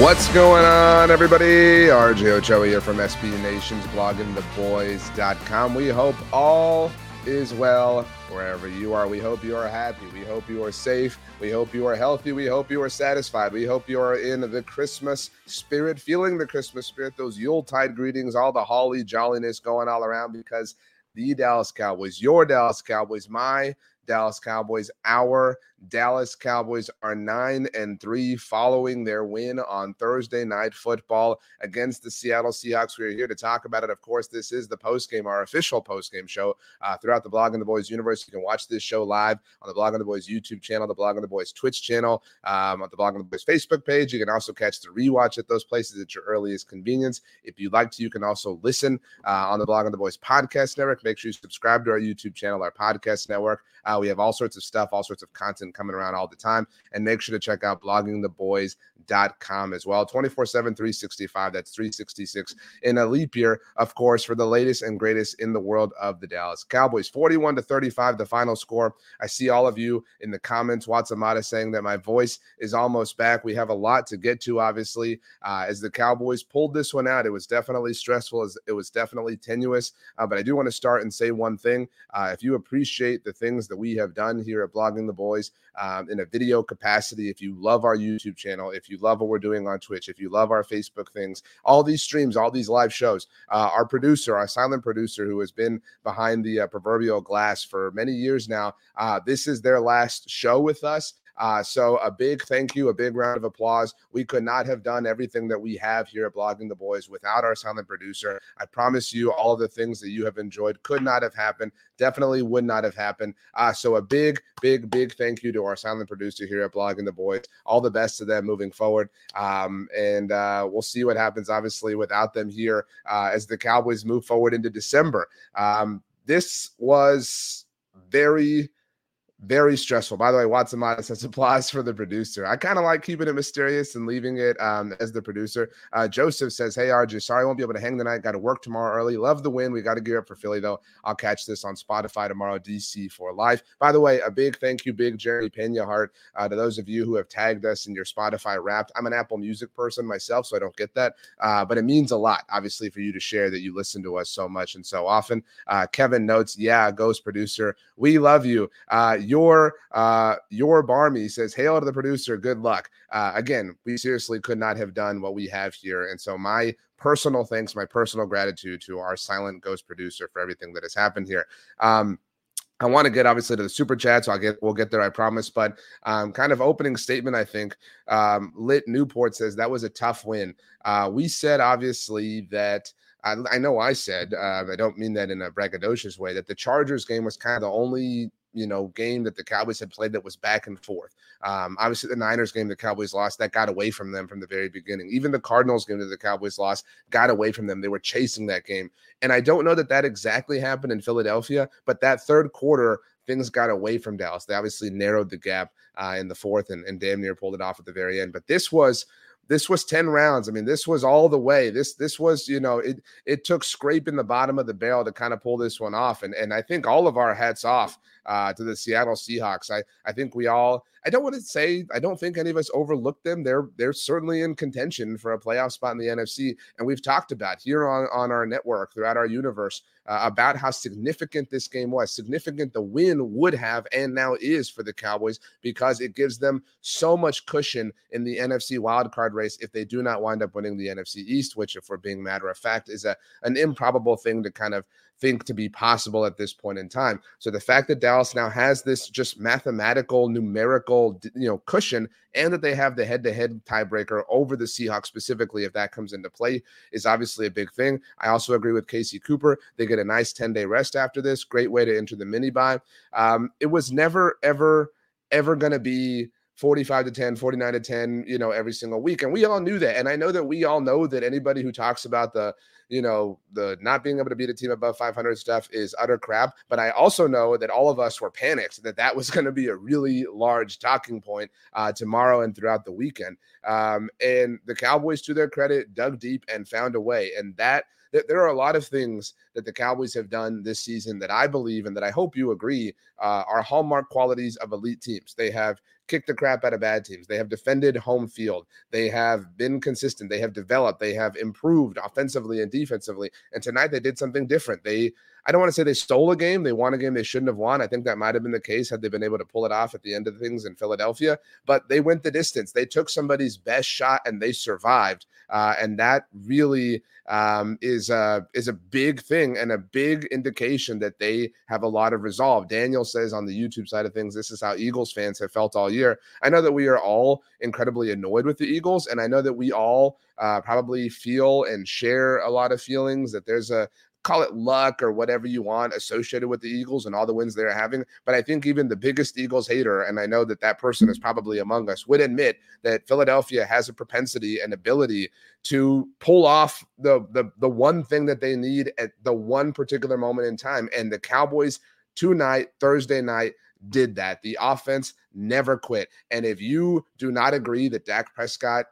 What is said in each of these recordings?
What's going on, everybody? RJ Ochoa here from SB Nation's bloggingtheboys.com. We hope all is well wherever you are. We hope you are happy. We hope you are safe. We hope you are healthy. We hope you are satisfied. We hope you are in the Christmas spirit, feeling the Christmas spirit, those Yuletide greetings, all the holly jolliness going all around because the Dallas Cowboys, your Dallas Cowboys, my Dallas Cowboys, our Dallas Cowboys are 9 and 3 following their win on Thursday night football against the Seattle Seahawks. We are here to talk about it. Of course, this is the post game, our official post game show uh, throughout the Blogging the Boys universe. You can watch this show live on the Blogging the Boys YouTube channel, the Blogging the Boys Twitch channel, um, on the Blogging the Boys Facebook page. You can also catch the rewatch at those places at your earliest convenience. If you'd like to, you can also listen uh, on the Blogging the Boys podcast network. Make sure you subscribe to our YouTube channel, our podcast network. Uh, we have all sorts of stuff, all sorts of content coming around all the time. And make sure to check out bloggingtheboys.com as well. 24 7, 365. That's 366 in a leap year, of course, for the latest and greatest in the world of the Dallas Cowboys. 41 to 35, the final score. I see all of you in the comments. Watsamata saying that my voice is almost back. We have a lot to get to, obviously, uh, as the Cowboys pulled this one out. It was definitely stressful, as it was definitely tenuous. Uh, but I do want to start and say one thing. Uh, if you appreciate the things that we have done here at Blogging the Boys um, in a video capacity, if you love our YouTube channel, if you love what we're doing on Twitch, if you love our Facebook things, all these streams, all these live shows, uh, our producer, our silent producer who has been behind the uh, proverbial glass for many years now, uh, this is their last show with us. Uh, so a big thank you, a big round of applause. We could not have done everything that we have here at Blogging the Boys without our silent producer. I promise you, all the things that you have enjoyed could not have happened. Definitely would not have happened. Uh, so a big, big, big thank you to our silent producer here at Blogging the Boys. All the best to them moving forward. Um, and uh, we'll see what happens, obviously, without them here uh, as the Cowboys move forward into December. Um, this was very very stressful. By the way, Watson Mata says applause for the producer. I kind of like keeping it mysterious and leaving it um, as the producer. Uh, Joseph says, Hey, RJ, sorry I won't be able to hang tonight. Got to work tomorrow early. Love the win. We got to gear up for Philly, though. I'll catch this on Spotify tomorrow, DC for life. By the way, a big thank you, big Jerry Pena heart uh, to those of you who have tagged us in your Spotify wrapped. I'm an Apple Music person myself, so I don't get that. Uh, but it means a lot, obviously, for you to share that you listen to us so much and so often. Uh, Kevin notes, Yeah, Ghost producer, we love you. Your uh, your Barmy says, "Hail to the producer. Good luck." Uh, again, we seriously could not have done what we have here, and so my personal thanks, my personal gratitude to our silent ghost producer for everything that has happened here. Um, I want to get obviously to the super chat, so I'll get we'll get there, I promise. But um, kind of opening statement, I think. Um, Lit Newport says that was a tough win. Uh, we said obviously that I, I know I said uh, I don't mean that in a braggadocious way that the Chargers game was kind of the only you know game that the Cowboys had played that was back and forth. Um, obviously, the Niners game the Cowboys lost that got away from them from the very beginning. Even the Cardinals game that the Cowboys lost got away from them. They were chasing that game, and I don't know that that exactly happened in Philadelphia, but that third quarter things got away from Dallas. They obviously narrowed the gap uh, in the fourth and, and damn near pulled it off at the very end. But this was this was 10 rounds. I mean, this was all the way. This this was, you know, it it took scraping the bottom of the barrel to kind of pull this one off. And and I think all of our hats off uh, to the Seattle Seahawks. I I think we all I don't want to say I don't think any of us overlooked them. They're they're certainly in contention for a playoff spot in the NFC, and we've talked about here on on our network throughout our universe uh, about how significant this game was, significant the win would have and now is for the Cowboys because it gives them so much cushion in the NFC wildcard race if they do not wind up winning the NFC East, which, if we're being matter of fact, is a an improbable thing to kind of think to be possible at this point in time. So the fact that Dallas now has this just mathematical, numerical, you know, cushion, and that they have the head-to-head tiebreaker over the Seahawks specifically, if that comes into play, is obviously a big thing. I also agree with Casey Cooper. They get a nice 10-day rest after this. Great way to enter the mini bye. Um, it was never, ever, ever going to be 45 to 10, 49 to 10, you know, every single week. And we all knew that. And I know that we all know that anybody who talks about the, you know, the not being able to beat a team above 500 stuff is utter crap. But I also know that all of us were panicked that that was going to be a really large talking point uh, tomorrow and throughout the weekend. Um, and the Cowboys, to their credit, dug deep and found a way. And that there are a lot of things that the Cowboys have done this season that I believe and that I hope you agree uh, are hallmark qualities of elite teams. They have kicked the crap out of bad teams. They have defended home field. They have been consistent. They have developed. They have improved offensively and defensively. And tonight they did something different. They I don't want to say they stole a game. They won a game they shouldn't have won. I think that might have been the case had they been able to pull it off at the end of things in Philadelphia. But they went the distance. They took somebody's best shot and they survived. Uh, and that really um, is a is a big thing and a big indication that they have a lot of resolve. Daniel says on the YouTube side of things, this is how Eagles fans have felt all year. I know that we are all incredibly annoyed with the Eagles, and I know that we all uh, probably feel and share a lot of feelings that there's a call it luck or whatever you want associated with the Eagles and all the wins they're having. But I think even the biggest Eagles hater, and I know that that person is probably among us, would admit that Philadelphia has a propensity and ability to pull off the the the one thing that they need at the one particular moment in time. And the Cowboys tonight, Thursday night, did that. The offense never quit. And if you do not agree that Dak Prescott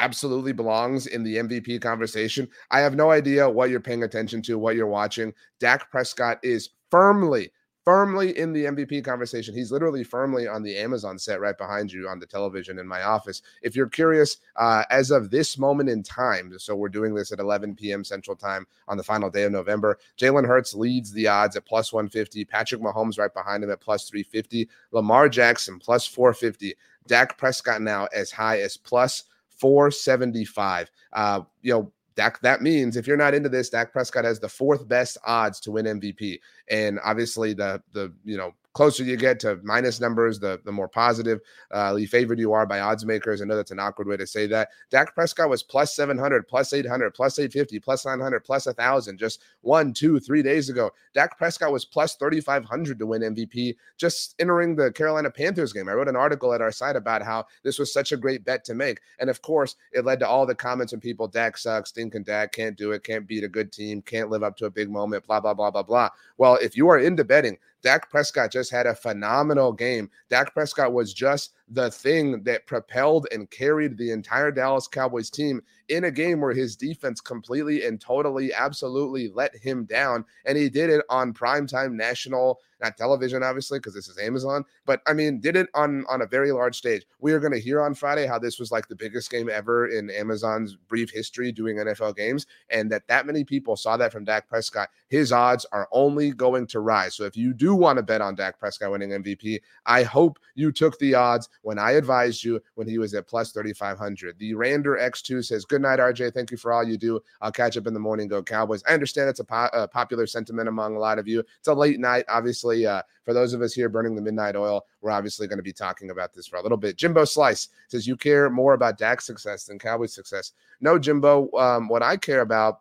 absolutely belongs in the MVP conversation. I have no idea what you're paying attention to, what you're watching. Dak Prescott is firmly, firmly in the MVP conversation. He's literally firmly on the Amazon set right behind you on the television in my office. If you're curious, uh, as of this moment in time, so we're doing this at 11 p.m. Central Time on the final day of November, Jalen Hurts leads the odds at plus 150. Patrick Mahomes right behind him at plus 350. Lamar Jackson plus 450. Dak Prescott now as high as plus 475. Uh, you know, Dak, that means if you're not into this, Dak Prescott has the fourth best odds to win MVP. And obviously the the you know closer you get to minus numbers, the the more positive, uh, favored you are by odds makers. I know that's an awkward way to say that. Dak Prescott was plus 700, plus 800, plus 850, plus 900, plus 1,000 just one, two, three days ago. Dak Prescott was plus 3,500 to win MVP just entering the Carolina Panthers game. I wrote an article at our site about how this was such a great bet to make. And of course, it led to all the comments from people Dak sucks, stinking Dak, can't do it, can't beat a good team, can't live up to a big moment, blah, blah, blah, blah, blah. Well, if you are into betting, Dak Prescott just had a phenomenal game. Dak Prescott was just the thing that propelled and carried the entire Dallas Cowboys team in a game where his defense completely and totally, absolutely let him down. And he did it on primetime national, not television, obviously, because this is Amazon, but I mean, did it on, on a very large stage. We are going to hear on Friday how this was like the biggest game ever in Amazon's brief history doing NFL games, and that that many people saw that from Dak Prescott. His odds are only going to rise. So if you do want to bet on Dak Prescott winning MVP, I hope you took the odds when I advised you when he was at plus 3,500. The Rander X2 says, Good night, RJ. Thank you for all you do. I'll catch up in the morning. Go Cowboys. I understand it's a, po- a popular sentiment among a lot of you. It's a late night. Obviously, uh, for those of us here burning the midnight oil, we're obviously going to be talking about this for a little bit. Jimbo Slice says, You care more about Dak's success than Cowboys' success. No, Jimbo. Um, what I care about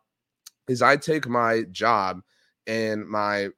is I take my job and my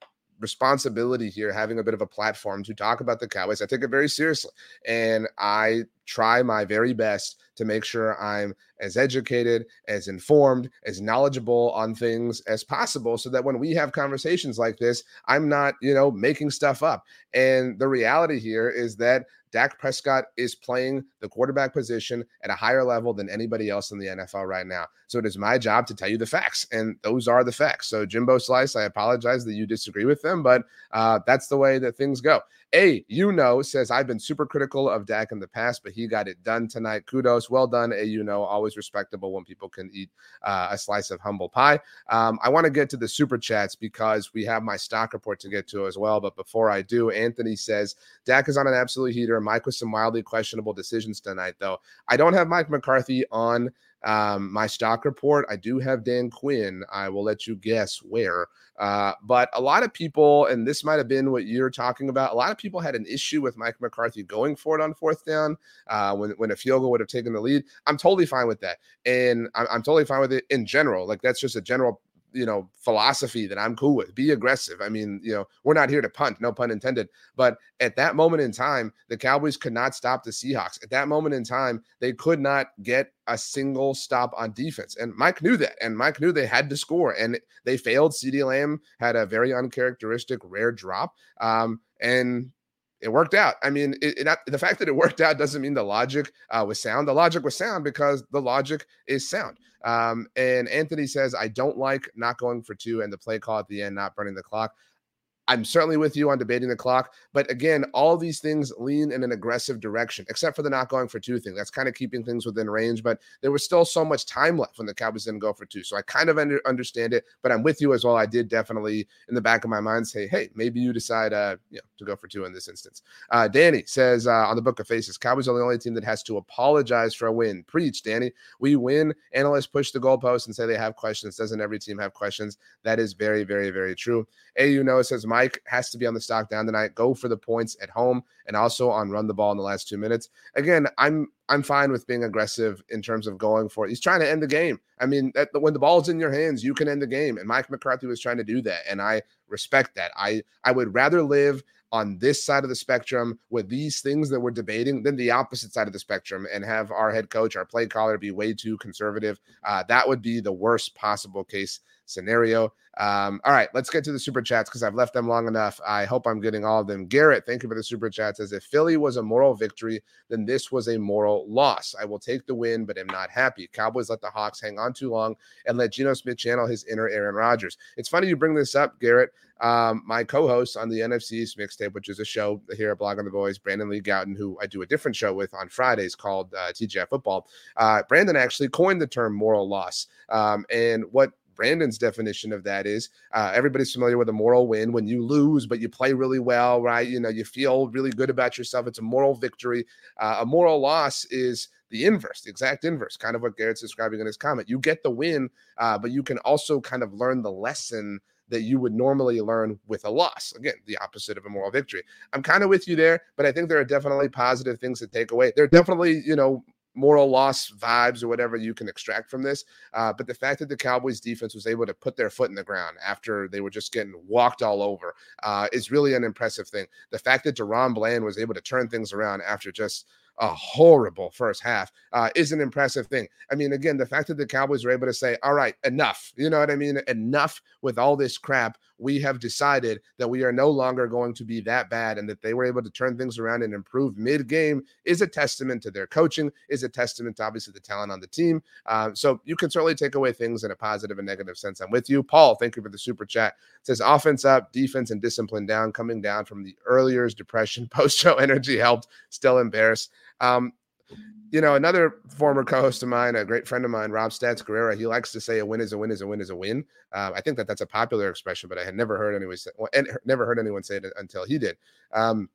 responsibility here, having a bit of a platform to talk about the Cowboys. I take it very seriously. And I try my very best to make sure I'm as educated, as informed, as knowledgeable on things as possible so that when we have conversations like this, I'm not, you know, making stuff up. And the reality here is that Dak Prescott is playing the quarterback position at a higher level than anybody else in the NFL right now. So it is my job to tell you the facts, and those are the facts. So Jimbo Slice, I apologize that you disagree with them, but uh, that's the way that things go. A, you know, says I've been super critical of Dak in the past, but he got it done tonight. Kudos, well done. A, you know, always respectable when people can eat uh, a slice of humble pie. Um, I want to get to the super chats because we have my stock report to get to as well. But before I do, Anthony says Dak is on an absolute heater. Mike with some wildly questionable decisions tonight, though. I don't have Mike McCarthy on um, my stock report. I do have Dan Quinn. I will let you guess where. Uh, but a lot of people, and this might have been what you're talking about, a lot of people had an issue with Mike McCarthy going for it on fourth down uh, when, when a field goal would have taken the lead. I'm totally fine with that. And I'm, I'm totally fine with it in general. Like that's just a general you know philosophy that I'm cool with. Be aggressive. I mean, you know, we're not here to punt, no pun intended. But at that moment in time, the Cowboys could not stop the Seahawks. At that moment in time, they could not get a single stop on defense. And Mike knew that. And Mike knew they had to score. And they failed. CeeDee Lamb had a very uncharacteristic rare drop. Um, and it worked out. I mean, it, it, the fact that it worked out doesn't mean the logic uh, was sound. The logic was sound because the logic is sound. Um, and Anthony says, I don't like not going for two and the play call at the end, not burning the clock. I'm certainly with you on debating the clock, but again, all these things lean in an aggressive direction, except for the not going for two thing. That's kind of keeping things within range, but there was still so much time left when the Cowboys didn't go for two. So I kind of under, understand it, but I'm with you as well. I did definitely in the back of my mind say, hey, maybe you decide uh, you know, to go for two in this instance. Uh, Danny says uh, on the Book of Faces, Cowboys are the only team that has to apologize for a win. Preach, Danny. We win. Analysts push the goalpost and say they have questions. Doesn't every team have questions? That is very, very, very true. AU Noah says Mike has to be on the stock down tonight. Go for the points at home and also on run the ball in the last two minutes. Again, I'm I'm fine with being aggressive in terms of going for it. He's trying to end the game. I mean, that, when the ball's in your hands, you can end the game. And Mike McCarthy was trying to do that, and I respect that. I I would rather live on this side of the spectrum with these things that we're debating than the opposite side of the spectrum and have our head coach, our play caller, be way too conservative. Uh, that would be the worst possible case scenario. Um, all right, let's get to the super chats because I've left them long enough. I hope I'm getting all of them. Garrett, thank you for the super chat. Says if Philly was a moral victory, then this was a moral loss. I will take the win, but am not happy. Cowboys let the Hawks hang on too long and let Geno Smith channel his inner Aaron Rodgers. It's funny you bring this up, Garrett. Um, my co-host on the NFC East mixtape, which is a show here at Blogging the Boys, Brandon Lee Gowton, who I do a different show with on Fridays called uh, Football. Uh, Brandon actually coined the term moral loss. Um, and what Brandon's definition of that is uh, everybody's familiar with a moral win when you lose, but you play really well, right? You know, you feel really good about yourself. It's a moral victory. Uh, a moral loss is the inverse, the exact inverse, kind of what Garrett's describing in his comment. You get the win, uh, but you can also kind of learn the lesson that you would normally learn with a loss. Again, the opposite of a moral victory. I'm kind of with you there, but I think there are definitely positive things to take away. There are definitely, you know, moral loss vibes or whatever you can extract from this. Uh, but the fact that the Cowboys defense was able to put their foot in the ground after they were just getting walked all over uh, is really an impressive thing. The fact that DaRon Bland was able to turn things around after just a horrible first half uh, is an impressive thing. I mean, again, the fact that the Cowboys were able to say, all right, enough, you know what I mean? Enough with all this crap. We have decided that we are no longer going to be that bad and that they were able to turn things around and improve mid game is a testament to their coaching, is a testament to obviously the talent on the team. Um, so you can certainly take away things in a positive and negative sense. I'm with you. Paul, thank you for the super chat. It says offense up, defense and discipline down, coming down from the earlier's depression. Post show energy helped, still embarrassed. Um, you know, another former co-host of mine, a great friend of mine, Rob Stats Guerrera, he likes to say a win is a win is a win is a win. Uh, I think that that's a popular expression, but I had never heard anyone say, well, and never heard anyone say it until he did. Um,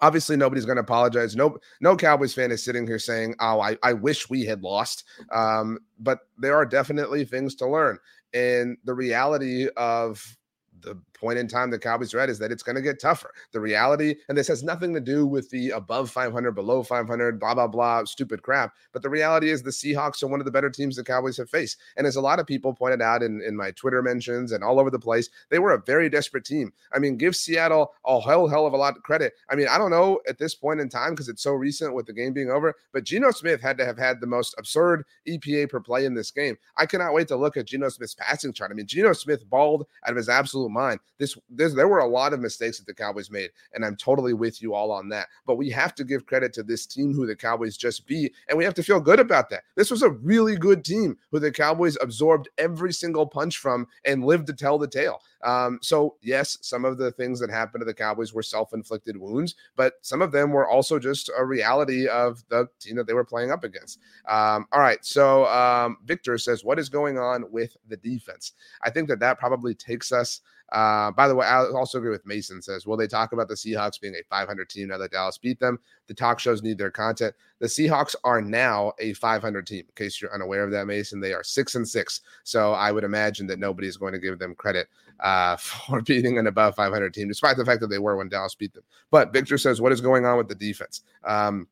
obviously, nobody's going to apologize. No, no Cowboys fan is sitting here saying, "Oh, I, I wish we had lost." Um, but there are definitely things to learn, and the reality of the point in time the Cowboys are at is that it's going to get tougher. The reality, and this has nothing to do with the above 500, below 500, blah, blah, blah, stupid crap. But the reality is the Seahawks are one of the better teams the Cowboys have faced. And as a lot of people pointed out in, in my Twitter mentions and all over the place, they were a very desperate team. I mean, give Seattle a hell, hell of a lot of credit. I mean, I don't know at this point in time because it's so recent with the game being over, but Geno Smith had to have had the most absurd EPA per play in this game. I cannot wait to look at Geno Smith's passing chart. I mean, Geno Smith balled out of his absolute mind this, there were a lot of mistakes that the Cowboys made, and I'm totally with you all on that. But we have to give credit to this team who the Cowboys just beat, and we have to feel good about that. This was a really good team who the Cowboys absorbed every single punch from and lived to tell the tale. Um, so yes, some of the things that happened to the Cowboys were self-inflicted wounds, but some of them were also just a reality of the team that they were playing up against. Um, all right, so um, Victor says, "What is going on with the defense?" I think that that probably takes us uh, by the way, I also agree with Mason says, will they talk about the Seahawks being a 500 team now that Dallas beat them? The talk shows need their content. The Seahawks are now a 500 team. In case you're unaware of that, Mason, they are six and six. So I would imagine that nobody is going to give them credit uh, for beating an above 500 team, despite the fact that they were when Dallas beat them. But Victor says, what is going on with the defense? Um,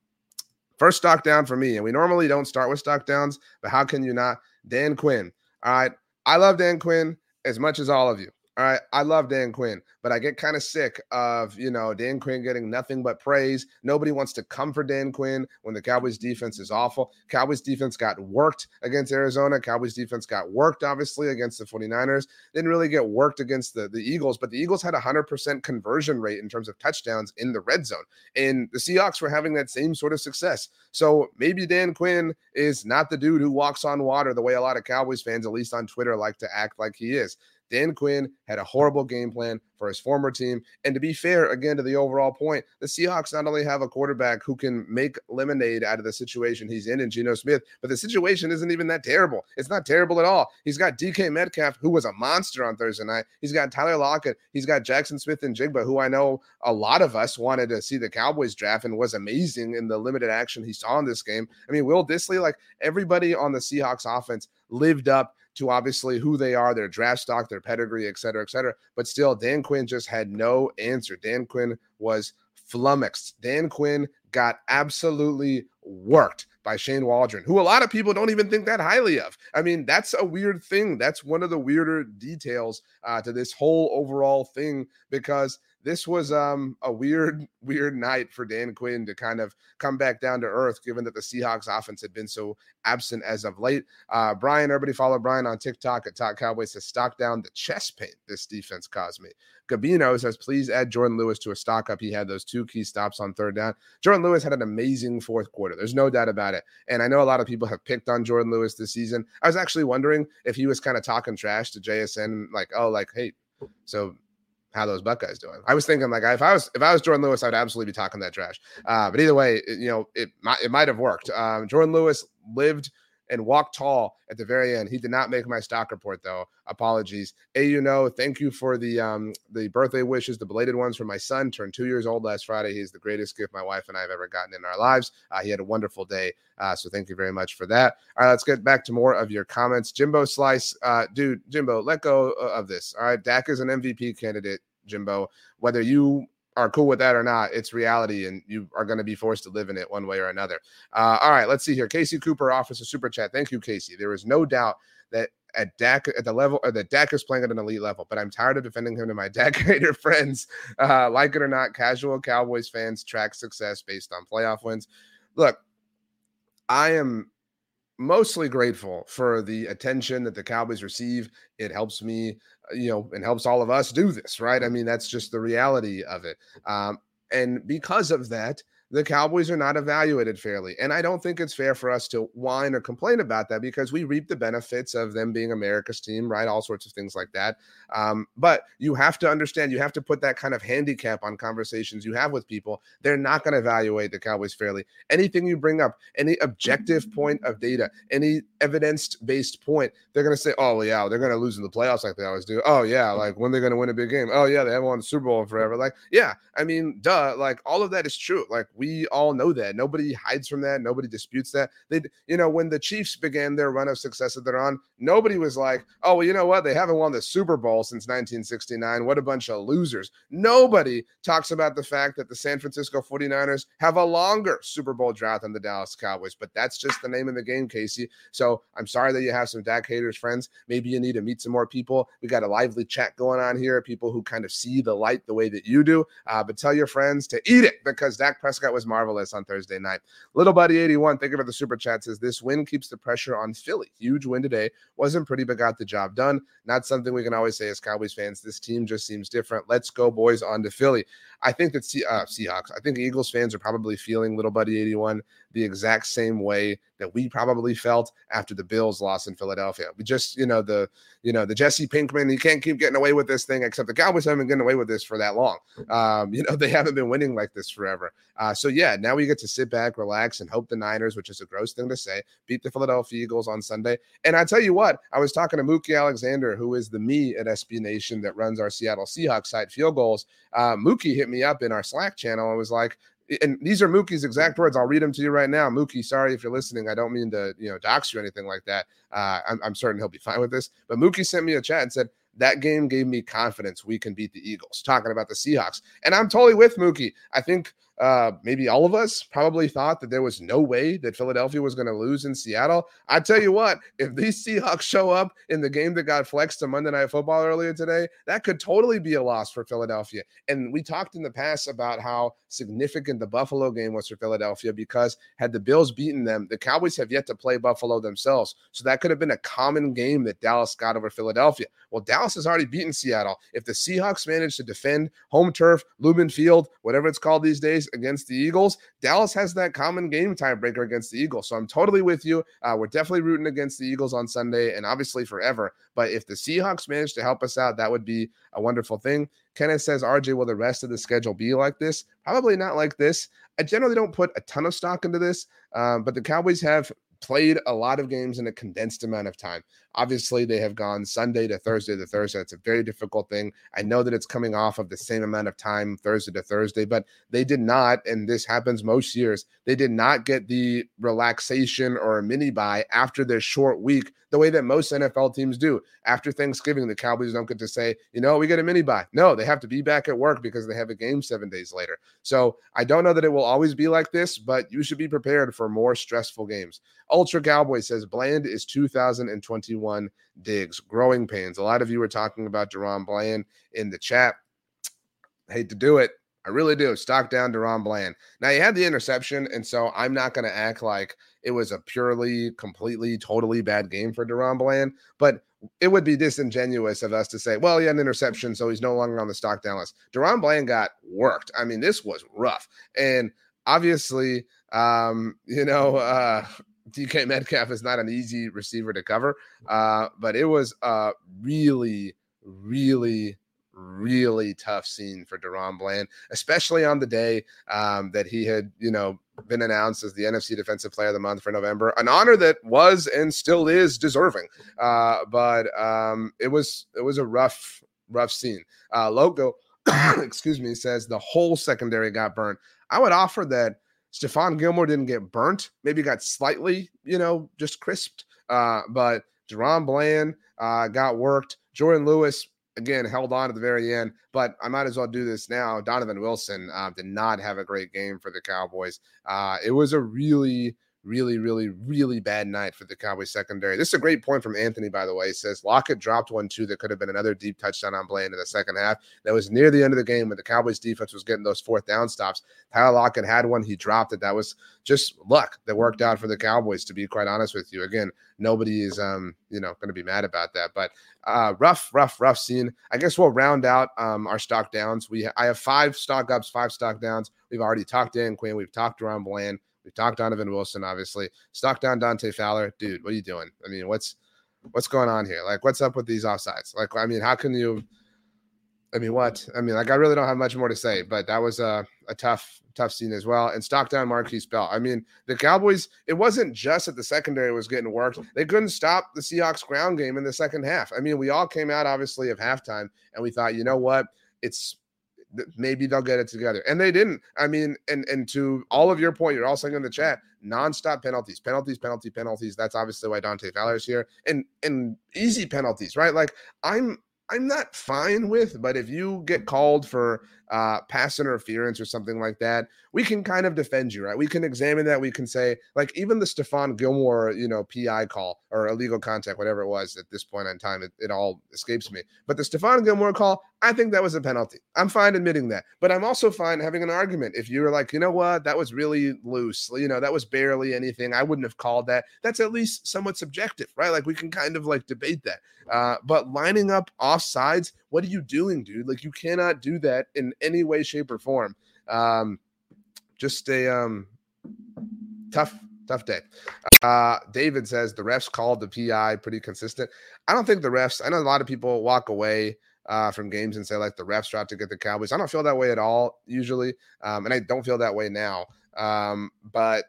first stock down for me, and we normally don't start with stock downs, but how can you not? Dan Quinn. All right. I love Dan Quinn as much as all of you. All right, I love Dan Quinn, but I get kind of sick of, you know, Dan Quinn getting nothing but praise. Nobody wants to come for Dan Quinn when the Cowboys defense is awful. Cowboys defense got worked against Arizona. Cowboys defense got worked, obviously, against the 49ers. Didn't really get worked against the, the Eagles, but the Eagles had a 100% conversion rate in terms of touchdowns in the red zone. And the Seahawks were having that same sort of success. So maybe Dan Quinn is not the dude who walks on water the way a lot of Cowboys fans, at least on Twitter, like to act like he is. Dan Quinn had a horrible game plan for his former team. And to be fair, again, to the overall point, the Seahawks not only have a quarterback who can make lemonade out of the situation he's in in Geno Smith, but the situation isn't even that terrible. It's not terrible at all. He's got DK Metcalf, who was a monster on Thursday night. He's got Tyler Lockett. He's got Jaxon Smith-Njigba, who I know a lot of us wanted to see the Cowboys draft and was amazing in the limited action he saw in this game. I mean, Will Dissly, like everybody on the Seahawks offense lived up to obviously who they are, their draft stock, their pedigree, et cetera, et cetera. But still, Dan Quinn just had no answer. Dan Quinn was flummoxed. Dan Quinn got absolutely worked by Shane Waldron, who a lot of people don't even think that highly of. I mean, that's a weird thing. That's one of the weirder details uh, to this whole overall thing because this was um, a weird, weird night for Dan Quinn to kind of come back down to earth, given that the Seahawks offense had been so absent as of late. Uh, Brian, everybody follow Brian on TikTok at Top Cowboys to stock down the chest paint this defense caused me. Gabino says, please add Jourdan Lewis to a stock up. He had those two key stops on third down. Jourdan Lewis had an amazing fourth quarter. There's no doubt about it. And I know a lot of people have picked on Jourdan Lewis this season. I was actually wondering if he was kind of talking trash to JSN, like, oh, like, hey, so how those Buckeyes doing. I was thinking like if I was if I was Jourdan Lewis, I'd absolutely be talking that trash. Uh, but either way, you know, it might it might have worked. Um, Jourdan Lewis lived and walk tall at the very end. He did not make my stock report though. Apologies. Hey, you know, thank you for the um the birthday wishes, the belated ones for my son. Turned two years old last Friday. He's the greatest gift my wife and I have ever gotten in our lives. Uh, he had a wonderful day. Uh, so thank you very much for that. All right, let's get back to more of your comments. Jimbo Slice, uh, dude, Jimbo, let go uh, of this. All right, Dak is an MVP candidate. Jimbo. Whether you are cool with that or not, it's reality, and you are going to be forced to live in it one way or another. Uh, all right, let's see here. Casey Cooper offers a super chat. Thank you, Casey. There is no doubt that at Dak at the level or that Dak is playing at an elite level, but I'm tired of defending him to my Dak hater friends. Uh, like it or not, casual Cowboys fans track success based on playoff wins. Look, I am mostly grateful for the attention that the Cowboys receive. It helps me, uh, you know, and helps all of us do this, right? I mean, that's just the reality of it. Um, and because of that, the Cowboys are not evaluated fairly. And I don't think it's fair for us to whine or complain about that because we reap the benefits of them being America's team, right? All sorts of things like that. Um, but you have to understand, you have to put that kind of handicap on conversations you have with people. They're not going to evaluate the Cowboys fairly. Anything you bring up, any objective point of data, any evidence based point, they're going to say, oh, yeah, they're going to lose in the playoffs like they always do. Oh, yeah, like when they're going to win a big game. Oh, yeah, they haven't won the Super Bowl forever. Like, yeah, I mean, duh, like all of that is true. Like, we all know that. Nobody hides from that. Nobody disputes that. They, you know, when the Chiefs began their run of success that they're on, nobody was like, oh, well, you know what? They haven't won the Super Bowl since 1969. What a bunch of losers. Nobody talks about the fact that the San Francisco 49ers have a longer Super Bowl drought than the Dallas Cowboys, but that's just the name of the game, Casey. So I'm sorry that you have some Dak haters, friends. Maybe you need to meet some more people. We got a lively chat going on here, people who kind of see the light the way that you do. Uh, but tell your friends to eat it because Dak Prescott was marvelous on Thursday night. Little Buddy 81, thank you for the super chat. Says this win keeps the pressure on Philly. Huge win today. Wasn't pretty, but got the job done. Not something we can always say as Cowboys fans. This team just seems different. Let's go, boys, on to Philly. I think that C- uh, Seahawks, I think Eagles fans are probably feeling Little Buddy 81 the exact same way that we probably felt after the Bills lost in Philadelphia. We just, you know, the, you know, the Jesse Pinkman, you can't keep getting away with this thing, except the Cowboys haven't been getting away with this for that long. Um, you know, they haven't been winning like this forever. Uh, so yeah, now we get to sit back, relax, and hope the Niners, which is a gross thing to say, beat the Philadelphia Eagles on Sunday. And I tell you what, I was talking to Mookie Alexander, who is the me at SB Nation that runs our Seattle Seahawks site Field Gulls. Uh, Mookie hit me up in our Slack channel and was like, and these are Mookie's exact words. I'll read them to you right now. Mookie, sorry if you're listening. I don't mean to, you know, dox you or anything like that. Uh, I'm, I'm certain he'll be fine with this. But Mookie sent me a chat and said, that game gave me confidence we can beat the Eagles, talking about the Seahawks. And I'm totally with Mookie. I think uh, maybe all of us probably thought that there was no way that Philadelphia was going to lose in Seattle. I tell you what, if these Seahawks show up in the game that got flexed to Monday Night Football earlier today, that could totally be a loss for Philadelphia. And we talked in the past about how significant the Buffalo game was for Philadelphia because had the Bills beaten them, the Cowboys have yet to play Buffalo themselves. So that could have been a common game that Dallas got over Philadelphia. Well, Dallas has already beaten Seattle. If the Seahawks manage to defend home turf, Lumen Field, whatever it's called these days, against the Eagles, Dallas has that common game tiebreaker against the Eagles. So I'm totally with you. Uh, we're definitely rooting against the Eagles on Sunday and obviously forever. But if the Seahawks manage to help us out, that would be a wonderful thing. Kenneth says, RJ, will the rest of the schedule be like this? Probably not like this. I generally don't put a ton of stock into this, um, but the Cowboys have played a lot of games in a condensed amount of time. Obviously, they have gone Sunday to Thursday to Thursday. It's a very difficult thing. I know that it's coming off of the same amount of time Thursday to Thursday, but they did not, and this happens most years, they did not get the relaxation or a mini bye after their short week the way that most NFL teams do. After Thanksgiving, the Cowboys don't get to say, you know, we get a mini bye. No, they have to be back at work because they have a game seven days later. So I don't know that it will always be like this, but you should be prepared for more stressful games. Ultra Cowboy says Bland is 2021 digs, growing pains. A lot of you were talking about DaRon Bland in the chat. Hate to do it. I really do. Stock down DaRon Bland. Now, he had the interception, and so I'm not going to act like it was a purely, completely, totally bad game for DaRon Bland, but it would be disingenuous of us to say, well, he had an interception, so he's no longer on the stock down list. DaRon Bland got worked. I mean, this was rough. And obviously, um, you know, uh, DK Metcalf is not an easy receiver to cover, uh, but it was a really, really, really tough scene for DaRon Bland, especially on the day um, that he had, you know, been announced as the NFC Defensive Player of the Month for November, an honor that was and still is deserving. Uh, but um, it was it was a rough, rough scene. Uh, Logo, excuse me, says the whole secondary got burned. I would offer that Stephon Gilmore didn't get burnt, maybe got slightly, you know, just crisped. Uh, but DaRon Bland uh, got worked. Jourdan Lewis again held on to the very end, but I might as well do this now. Donovan Wilson uh, did not have a great game for the Cowboys. Uh, it was a really really, really, really bad night for the Cowboys secondary. This is a great point from Anthony, by the way. He says Lockett dropped one too that could have been another deep touchdown on Bland in the second half. That was near the end of the game when the Cowboys defense was getting those fourth down stops. Tyler Lockett had one, he dropped it. That was just luck that worked out for the Cowboys, to be quite honest with you. Again, nobody is um, you know, gonna be mad about that. But uh rough, rough, rough scene. I guess we'll round out um our stock downs. We I have five stock ups, five stock downs. We've already talked Dan Quinn, we've talked DaRon Bland. We talked Donovan Wilson, obviously. Stock down Dante Fowler. Dude, what are you doing? I mean, what's what's going on here? Like, what's up with these offsides? Like, I mean, how can you I mean, what? I mean, like, I really don't have much more to say, but that was a, a tough, tough scene as well. And stock down Markquese Bell. I mean, the Cowboys, it wasn't just that the secondary was getting worked. They couldn't stop the Seahawks ground game in the second half. I mean, we all came out obviously of halftime and we thought, you know what? It's maybe they'll get it together. And they didn't. I mean, and and to all of your point, you're all saying in the chat, nonstop penalties, penalties, penalty, penalties. That's obviously why Dante Fowler is here. And and easy penalties, right? Like I'm I'm not fine with, but if you get called for uh, pass interference or something like that, we can kind of defend you, right? We can examine that. We can say, like, even the Stephon Gilmore, you know, PI call or illegal contact, whatever it was at this point in time, it, it all escapes me. But the Stephon Gilmore call, I think that was a penalty. I'm fine admitting that. But I'm also fine having an argument. If you were like, you know what, that was really loose, you know, that was barely anything. I wouldn't have called that. That's at least somewhat subjective, right? Like, we can kind of like debate that. Uh, but lining up off sides, what are you doing, dude? Like, you cannot do that in any way, shape, or form. Um, just a um, tough, tough day. Uh, David says the refs called the PI pretty consistent. I don't think the refs. I know a lot of people walk away uh, from games and say like the refs tried to get the Cowboys. I don't feel that way at all usually, um, and I don't feel that way now. Um, but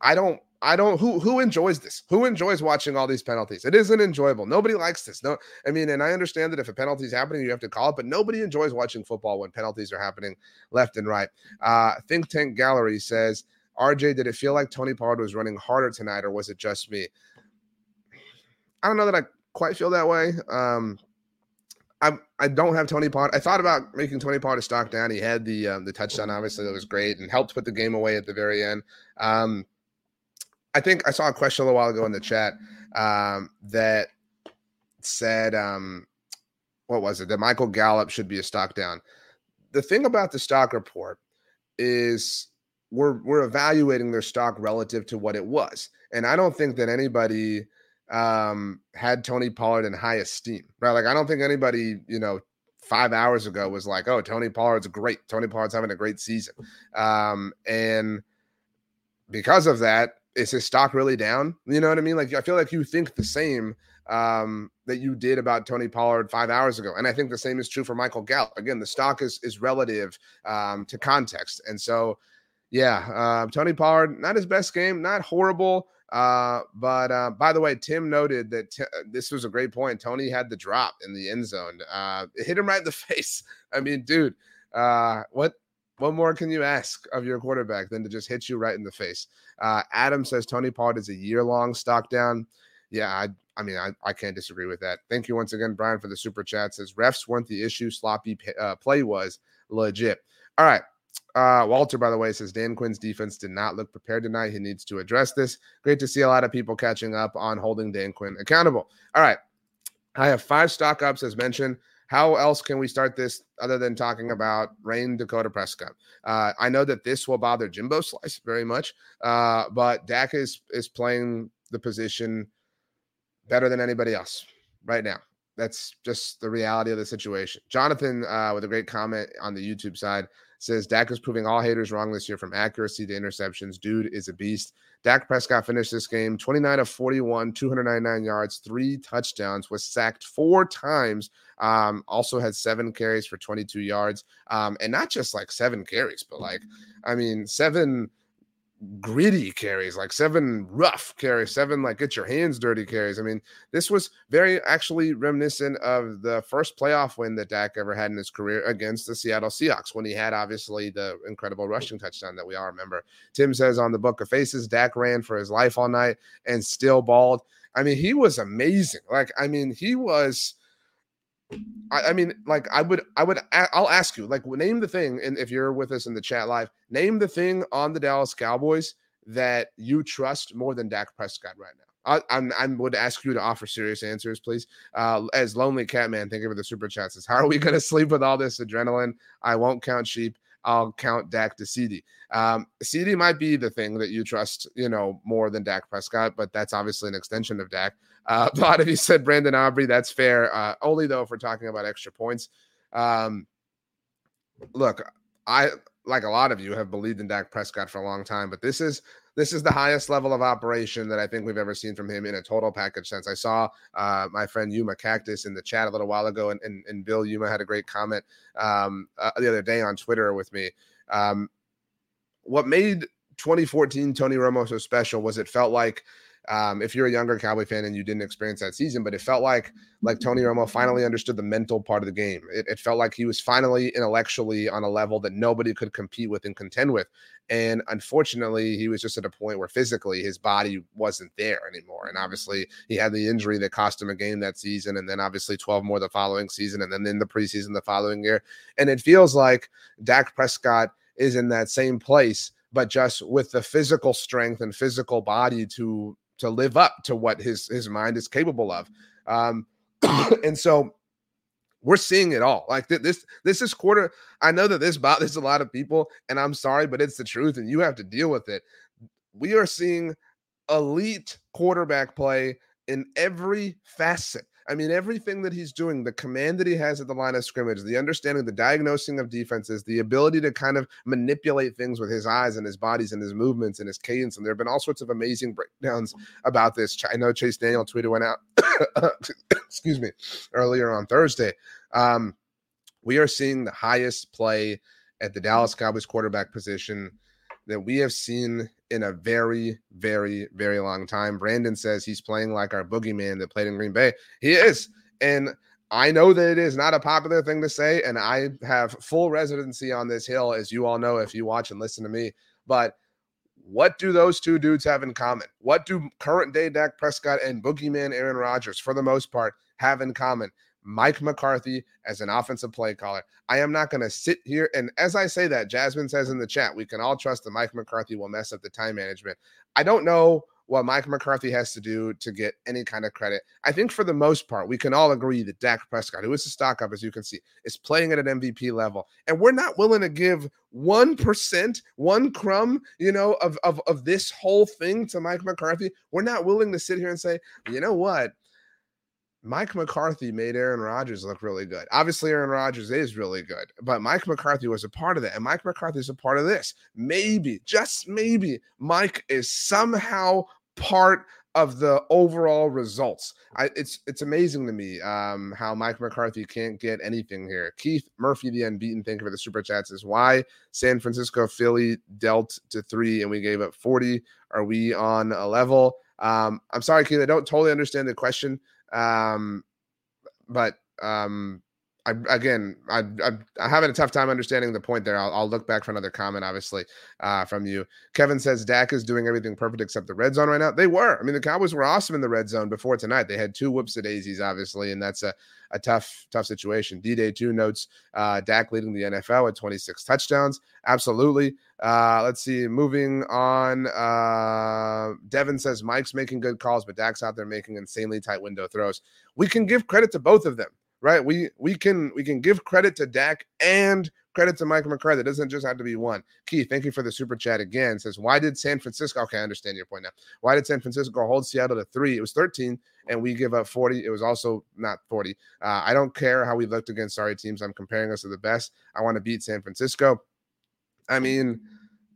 I don't I don't who who enjoys this? Who enjoys watching all these penalties? It isn't enjoyable. Nobody likes this. No, I mean, and I understand that if a penalty is happening, you have to call it, but nobody enjoys watching football when penalties are happening left and right. Uh, Think Tank Gallery says, RJ, did it feel like Tony Pollard was running harder tonight, or was it just me? I don't know that I quite feel that way. Um, I I don't have Tony Pollard. I thought about making Tony Pollard a stock down. He had the um, the touchdown, obviously that was great, and helped put the game away at the very end. Um, I think I saw a question a little while ago in the chat um, that said, um, what was it? That Michael Gallup should be a stock down. The thing about the stock report is we're we're evaluating their stock relative to what it was, and I don't think that anybody um, had Tony Pollard in high esteem, right? Like, I don't think anybody, you know, five hours ago was like, oh, Tony Pollard's great. Tony Pollard's having a great season. Um, and because of that, is his stock really down? You know what I mean? Like, I feel like you think the same um, that you did about Tony Pollard five hours ago. And I think the same is true for Michael Gallup. Again, the stock is is relative um, to context. And so, yeah, uh, Tony Pollard, not his best game, not horrible. Uh, but uh, by the way, Tim noted that t- uh, this was a great point. Tony had the drop in the end zone. Uh, it hit him right in the face. I mean, dude, uh, what what more can you ask of your quarterback than to just hit you right in the face? Uh, Adam says Tony Pollard is a year long stock down. Yeah, I, I mean, I, I can't disagree with that. Thank you once again, Brian, for the super chat. Says refs weren't the issue, sloppy uh, play was legit. All right. Uh, Walter, by the way, says Dan Quinn's defense did not look prepared tonight. He needs to address this. Great to see a lot of people catching up on holding Dan Quinn accountable. All right. I have five stock ups as mentioned. How else can we start this other than talking about Rayne Dakota Prescott? Uh, I know that this will bother Jimbo Slice very much, uh, but Dak is is playing the position better than anybody else right now. That's just the reality of the situation. Jonathan, uh, with a great comment on the YouTube side, says Dak is proving all haters wrong this year from accuracy to interceptions. Dude is a beast. Dak Prescott finished this game 29 of 41, 299 yards, three touchdowns, was sacked four times. Um, also had seven carries for 22 yards. Um, and not just like seven carries, but like, I mean, seven gritty carries, like seven rough carries, seven like get your hands dirty carries. I mean, this was very actually reminiscent of the first playoff win that Dak ever had in his career against the Seattle Seahawks when he had obviously the incredible rushing touchdown that we all remember. Tim says on the Book of Faces, Dak ran for his life all night and still balled. I mean, he was amazing. Like, I mean, he was I, I, mean, like I would, I would, I'll ask you, like, name the thing, and if you're with us in the chat live, name the thing on the Dallas Cowboys that you trust more than Dak Prescott right now. I, I'm, I would ask you to offer serious answers, please. Uh, as Lonely Catman, thank you for the super chats. Says, how are we going to sleep with all this adrenaline? I won't count sheep. I'll count Dak to CeeDee. Um, CeeDee might be the thing that you trust, you know, more than Dak Prescott, but that's obviously an extension of Dak. Uh, a lot of you said Brandon Aubrey. That's fair. Uh, only though if we're talking about extra points. Um, look, I like a lot of you have believed in Dak Prescott for a long time, but this is this is the highest level of operation that I think we've ever seen from him in a total package sense. I saw uh, my friend Yuma Cactus in the chat a little while ago, and, and, and Bill Yuma had a great comment um, uh, the other day on Twitter with me. Um, what made 2014 Tony Romo so special was it felt like um, if you're a younger Cowboy fan and you didn't experience that season, but it felt like like Tony Romo finally understood the mental part of the game. It, it, felt like he was finally intellectually on a level that nobody could compete with and contend with. And unfortunately, he was just at a point where physically his body wasn't there anymore. And obviously, he had the injury that cost him a game that season, and then obviously 12 more the following season, and then in the preseason the following year. And it feels like Dak Prescott is in that same place but just with the physical strength and physical body to to live up to what his his mind is capable of. Um, and so we're seeing it all. Like th- this this is quarter. I know that this bothers a lot of people, and I'm sorry, but it's the truth, and you have to deal with it. We are seeing elite quarterback play in every facet. I mean, everything that he's doing, the command that he has at the line of scrimmage, the understanding, the diagnosing of defenses, the ability to kind of manipulate things with his eyes and his bodies and his movements and his cadence. And there have been all sorts of amazing breakdowns about this. I know Chase Daniel tweeted went out, excuse me, earlier on Thursday. Um, we are seeing the highest play at the Dallas Cowboys quarterback position that we have seen in a very, very, very long time. Brandon says he's playing like our boogeyman that played in Green Bay. He is. And I know that it is not a popular thing to say, and I have full residency on this hill, as you all know if you watch and listen to me. But what do those two dudes have in common? What do current day Dak Prescott and boogeyman Aaron Rodgers, for the most part, have in common? Mike McCarthy as an offensive play caller. I am not going to sit here and as I say that, Jasmine says in the chat, we can all trust that Mike McCarthy will mess up the time management. I don't know what Mike McCarthy has to do to get any kind of credit. I think for the most part, we can all agree that Dak Prescott, who is a stock up, as you can see, is playing at an MVP level. And we're not willing to give 1%, one crumb, you know, of, of, of this whole thing to Mike McCarthy. We're not willing to sit here and say, you know what? Mike McCarthy made Aaron Rodgers look really good. Obviously, Aaron Rodgers is really good, but Mike McCarthy was a part of that. And Mike McCarthy is a part of this. Maybe, just maybe, Mike is somehow part of the overall results. I, it's it's amazing to me um, how Mike McCarthy can't get anything here. Keith Murphy, the unbeaten, thinker for the super chats. Is why San Francisco Philly dealt to three and we gave up 40. Are we on a level? Um, I'm sorry, Keith. I don't totally understand the question. Um, but um, I again, I, am having a tough time understanding the point there. I'll, I'll look back for another comment, obviously, uh, from you. Kevin says Dak is doing everything perfect except the red zone right now. They were. I mean, the Cowboys were awesome in the red zone before tonight. They had two whoops of daisies, obviously, and that's a, a tough, tough situation. D Day two notes uh, Dak leading the NFL at 26 touchdowns. Absolutely. Uh, let's see. Moving on. Uh, Devin says Mike's making good calls, but Dak's out there making insanely tight window throws. We can give credit to both of them right? We we can we can give credit to Dak and credit to Mike McCarthy. It doesn't just have to be one. Keith, thank you for the super chat again. Says, why did San Francisco? Okay, I understand your point now. Why did San Francisco hold Seattle to three? It was 13, and we give up 40. It was also not 40. Uh, I don't care how we looked against sorry teams. I'm comparing us to the best. I want to beat San Francisco. I mean,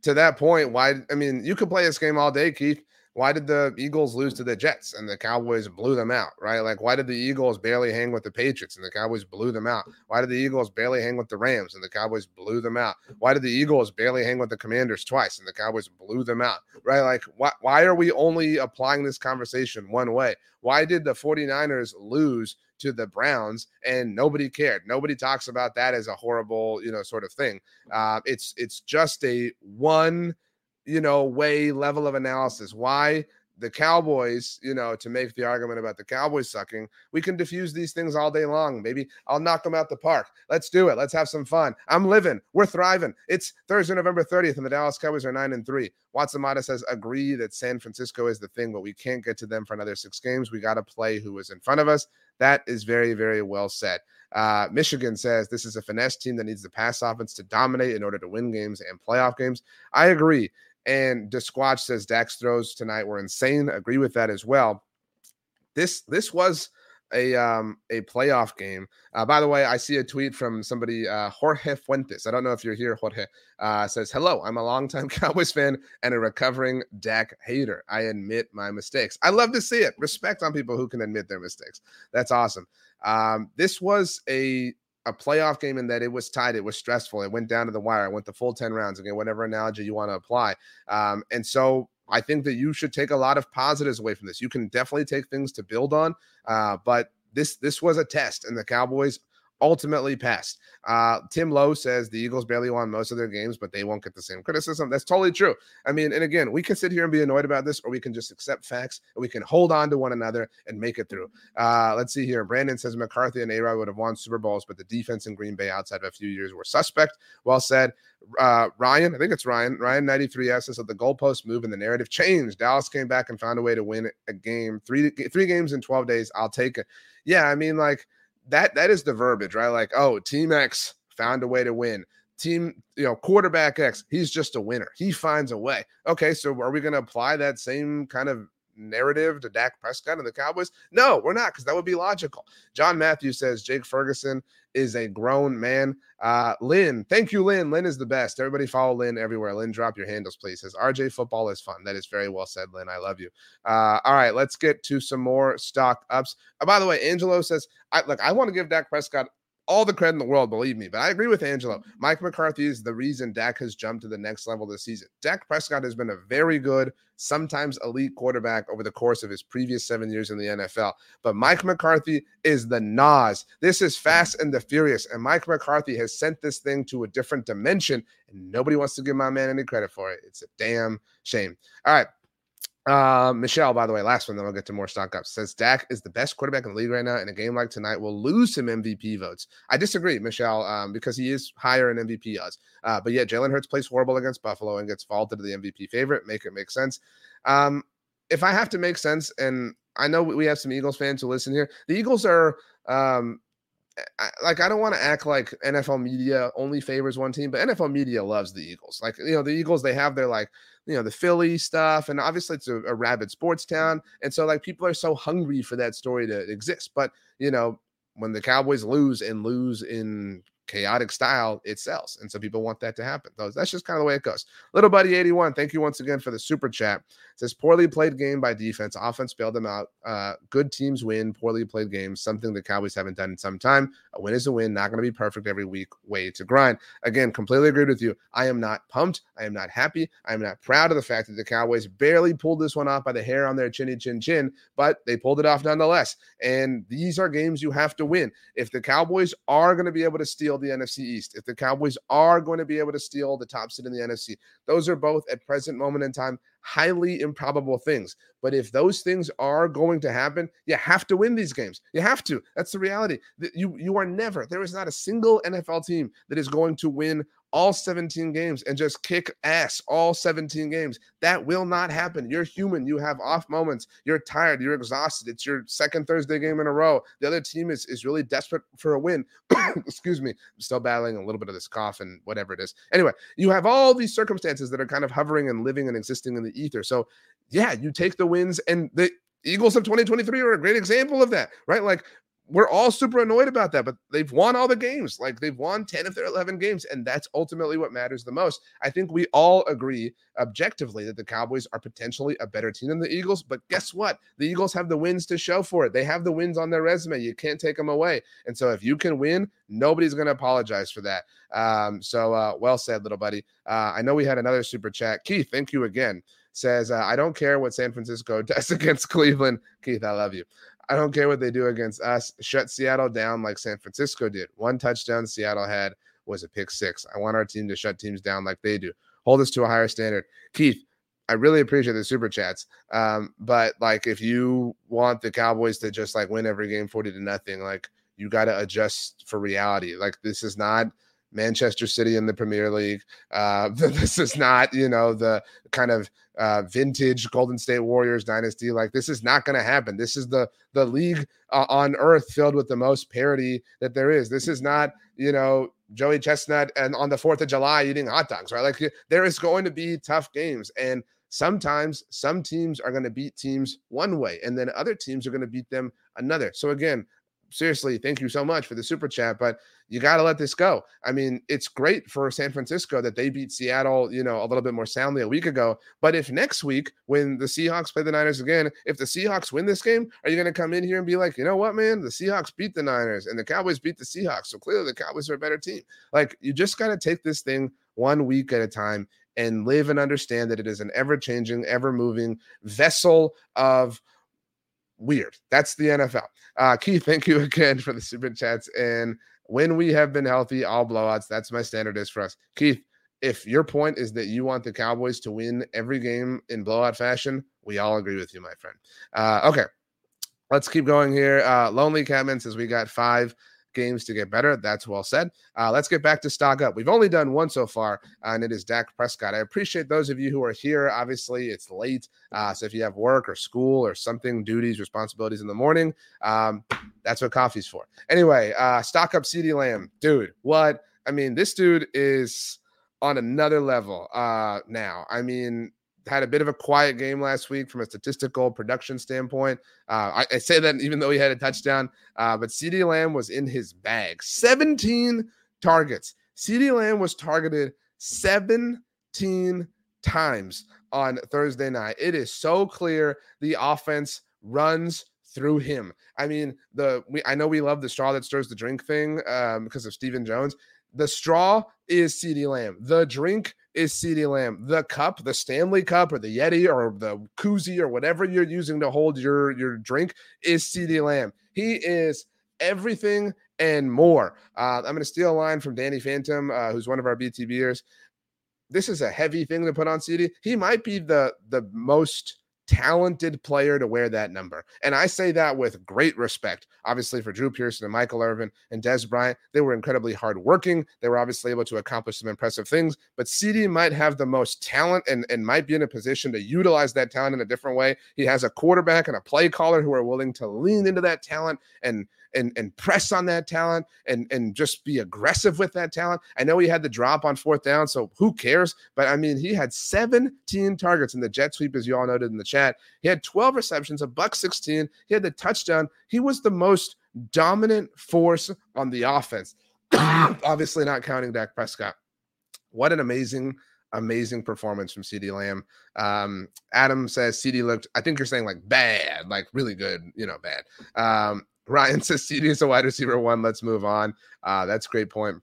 to that point, why? I mean, you could play this game all day, Keith why did the Eagles lose to the Jets and the Cowboys blew them out, right? Like, why did the Eagles barely hang with the Patriots and the Cowboys blew them out? Why did the Eagles barely hang with the Rams and the Cowboys blew them out? Why did the Eagles barely hang with the Commanders twice and the Cowboys blew them out, right? Like, why, why are we only applying this conversation one way? Why did the 49ers lose to the Browns and nobody cared? Nobody talks about that as a horrible, you know, sort of thing. Uh, it's it's just a one – you know, way level of analysis. Why the Cowboys, you know, to make the argument about the Cowboys sucking, we can diffuse these things all day long. Maybe I'll knock them out the park. Let's do it. Let's have some fun. I'm living. We're thriving. It's Thursday, November 30th, and the Dallas Cowboys are nine and three. Watson Mata says, agree that San Francisco is the thing, but we can't get to them for another six games. We got to play who is in front of us. That is very, very well said. Uh, Michigan says this is a finesse team that needs the pass offense to dominate in order to win games and playoff games. I agree. And Desquatch says Dak's throws tonight were insane. Agree with that as well. This this was a um a playoff game. Uh, by the way, I see a tweet from somebody, uh, Jorge Fuentes. I don't know if you're here, Jorge. Uh, says, "Hello, I'm a longtime Cowboys fan and a recovering Dak hater. I admit my mistakes. I love to see it. Respect on people who can admit their mistakes. That's awesome. Um, this was a a playoff game in that it was tight, it was stressful, it went down to the wire, it went the full 10 rounds, again, whatever analogy you want to apply. Um, and so I think that you should take a lot of positives away from this. You can definitely take things to build on, uh, but this this was a test, and the Cowboys ultimately passed. Uh, Tim Lowe says the Eagles barely won most of their games, but they won't get the same criticism. That's totally true. I mean, and again, we can sit here and be annoyed about this, or we can just accept facts and we can hold on to one another and make it through. Uh, let's see here. Brandon says McCarthy and A would have won Super Bowls, but the defense in Green Bay outside of a few years were suspect. Well said. Uh, Ryan, I think it's Ryan. Ryan 93 says that the goalpost move and the narrative changed. Dallas came back and found a way to win a game. Three three games in 12 days. I'll take it. Yeah, I mean, like – that that is the verbiage, right? Like, oh, team X found a way to win. Team, you know, quarterback X, he's just a winner. He finds a way. Okay, so are we going to apply that same kind of narrative to Dak Prescott and the Cowboys? No, we're not, because that would be logical. John Matthews says Jake Ferguson is a grown man. Uh, Lynn, thank you, Lynn. Lynn is the best. Everybody follow Lynn everywhere. Lynn, drop your handles, please. Says RJ football is fun. That is very well said, Lynn. I love you. Uh, all right, let's get to some more stock ups. Uh, by the way, Angelo says, I look, I want to give Dak Prescott all the credit in the world, believe me. But I agree with Angelo. Mm-hmm. Mike McCarthy is the reason Dak has jumped to the next level this season. Dak Prescott has been a very good, sometimes elite quarterback over the course of his previous seven years in the NFL. But Mike McCarthy is the Nas. This is Fast and the Furious. And Mike McCarthy has sent this thing to a different dimension. And nobody wants to give my man any credit for it. It's a damn shame. All right. Uh, Michelle, by the way, last one, then we'll get to more stock ups. Says Dak is the best quarterback in the league right now. In a game like tonight, will lose some MVP votes. I disagree, Michelle, um, because he is higher in MVP odds. Uh, but yeah, Jalen Hurts plays horrible against Buffalo and gets vaulted to the MVP favorite. Make it make sense. Um, if I have to make sense, and I know we have some Eagles fans who listen here, the Eagles are um, Eh, I, like I don't want to act like NFL media only favors one team, but NFL media loves the Eagles. Like you know, the Eagles they have their like you know the Philly stuff, and obviously it's a, a rabid sports town, and so like people are so hungry for that story to exist. But you know, when the Cowboys lose and lose in chaotic style, it sells. And so people want that to happen. So that's just kind of the way it goes. Little Buddy 81, thank you once again for the super chat. It says poorly played game by defense. Offense bailed them out. Uh, good teams win, poorly played games, something the Cowboys haven't done in some time. A win is a win, not going to be perfect every week. Way to grind. Again, completely agreed with you. I am not pumped. I am not happy. I am not proud of the fact that the Cowboys barely pulled this one off by the hair on their chinny chin chin, but they pulled it off nonetheless. And these are games you have to win. If the Cowboys are going to be able to steal the NFC East, if the Cowboys are going to be able to steal the top seed in the NFC, those are both at present moment in time highly improbable things. But if those things are going to happen, you have to win these games. You have to. That's the reality. You you are never. There is not a single NFL team that is going to win all 17 games and just kick ass all 17 games. That will not happen. You're human. You have off moments. You're tired. You're exhausted. It's your second Thursday game in a row. The other team is, is really desperate for a win. Excuse me. I'm still battling a little bit of this cough and whatever it is. Anyway, you have all these circumstances that are kind of hovering and living and existing in the ether. So, yeah, you take the wins and the Eagles of 2023 are a great example of that, right? Like we're all super annoyed about that, but they've won all the games. Like they've won 10 of their 11 games, and that's ultimately what matters the most. I think we all agree objectively that the Cowboys are potentially a better team than the Eagles, but guess what? The Eagles have the wins to show for it. They have the wins on their resume. You can't take them away. And so if you can win, nobody's going to apologize for that. Um, so uh, well said, little buddy. Uh, I know we had another super chat. Keith, thank you again says, uh, I don't care what San Francisco does against Cleveland. Keith, I love you. I don't care what they do against us. Shut Seattle down like San Francisco did. One touchdown Seattle had was a pick six. I want our team to shut teams down like they do. Hold us to a higher standard. Keith, I really appreciate the super chats. Um, but like if you want the Cowboys to just like win every game 40 to nothing, like you got to adjust for reality. Like this is not Manchester City in the Premier League. Uh, this is not, you know, the kind of uh, vintage Golden State Warriors dynasty. Like this is not going to happen. This is the the league uh, on earth filled with the most parity that there is. This is not, you know, Joey Chestnut and on the Fourth of July eating hot dogs, right? Like there is going to be tough games and. Sometimes some teams are going to beat teams one way, and then other teams are going to beat them another. So again, seriously, thank you so much for the super chat, but you got to let this go. I mean, it's great for San Francisco that they beat Seattle, you know, a little bit more soundly a week ago. But if next week, when the Seahawks play the Niners again, if the Seahawks win this game, are you going to come in here and be like, you know what, man, the Seahawks beat the Niners and the Cowboys beat the Seahawks. So clearly the Cowboys are a better team. Like, you just got to take this thing one week at a time and live and understand that it is an ever changing, ever moving vessel of weird. That's the NFL. Uh, Keith, thank you again for the super chats. And when we have been healthy, all blowouts. That's my standard is for us. Keith, if your point is that you want the Cowboys to win every game in blowout fashion, we all agree with you, my friend. Uh, okay, let's keep going here. Uh, Lonely Catman says we got five games to get better. That's well said. Uh, let's get back to stock up. We've only done one so far, uh, and it is Dak Prescott. I appreciate those of you who are here. Obviously, it's late. Uh, so if you have work or school or something, duties, responsibilities in the morning, um, that's what coffee's for. Anyway, uh, stock up CeeDee Lamb. Dude, what? I mean, this dude is on another level uh, now. I mean, had a bit of a quiet game last week from a statistical production standpoint. Uh, I, I, say that even though he had a touchdown, uh, but CeeDee Lamb was in his bag. 17 targets. CeeDee Lamb was targeted 17 times on Thursday night. It is so clear the offense runs through him. I mean, the we I know we love the straw that stirs the drink thing um, because of Stephen Jones. The straw is CeeDee Lamb. The drink is CeeDee Lamb. The cup, the Stanley Cup or the Yeti or the koozie or whatever you're using to hold your, your drink is CeeDee Lamb. He is everything and more. Uh, I'm going to steal a line from Danny Phantom, uh, who's one of our BTBers. This is a heavy thing to put on CeeDee. He might be the the most talented player to wear that number. And I say that with great respect, obviously, for Drew Pearson and Michael Irvin and Dez Bryant. They were incredibly hardworking. They were obviously able to accomplish some impressive things, but CeeDee might have the most talent and, and might be in a position to utilize that talent in a different way. He has a quarterback and a play caller who are willing to lean into that talent and and and press on that talent and and just be aggressive with that talent. I know he had the drop on fourth down, so who cares? But I mean, he had 17 targets in the jet sweep, as you all noted in the chat. He had 12 receptions, a buck 16. He had the touchdown. He was the most dominant force on the offense. Obviously, not counting Dak Prescott. What an amazing amazing performance from CeeDee Lamb. Um, Adam says CeeDee looked, I think you're saying like bad, like really good, you know, bad. Um, Ryan says CeeDee is a wide receiver one. Let's move on. Uh, that's a great point.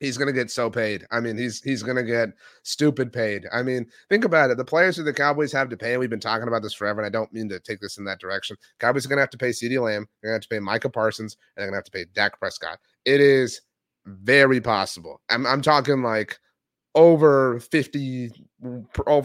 He's gonna get so paid. I mean, he's he's gonna get stupid paid. I mean, think about it. The players who the Cowboys have to pay, and we've been talking about this forever, and I don't mean to take this in that direction. Cowboys are gonna have to pay CeeDee Lamb, they're gonna have to pay Micah Parsons, and they're gonna have to pay Dak Prescott. It is very possible. I'm I'm talking like over 50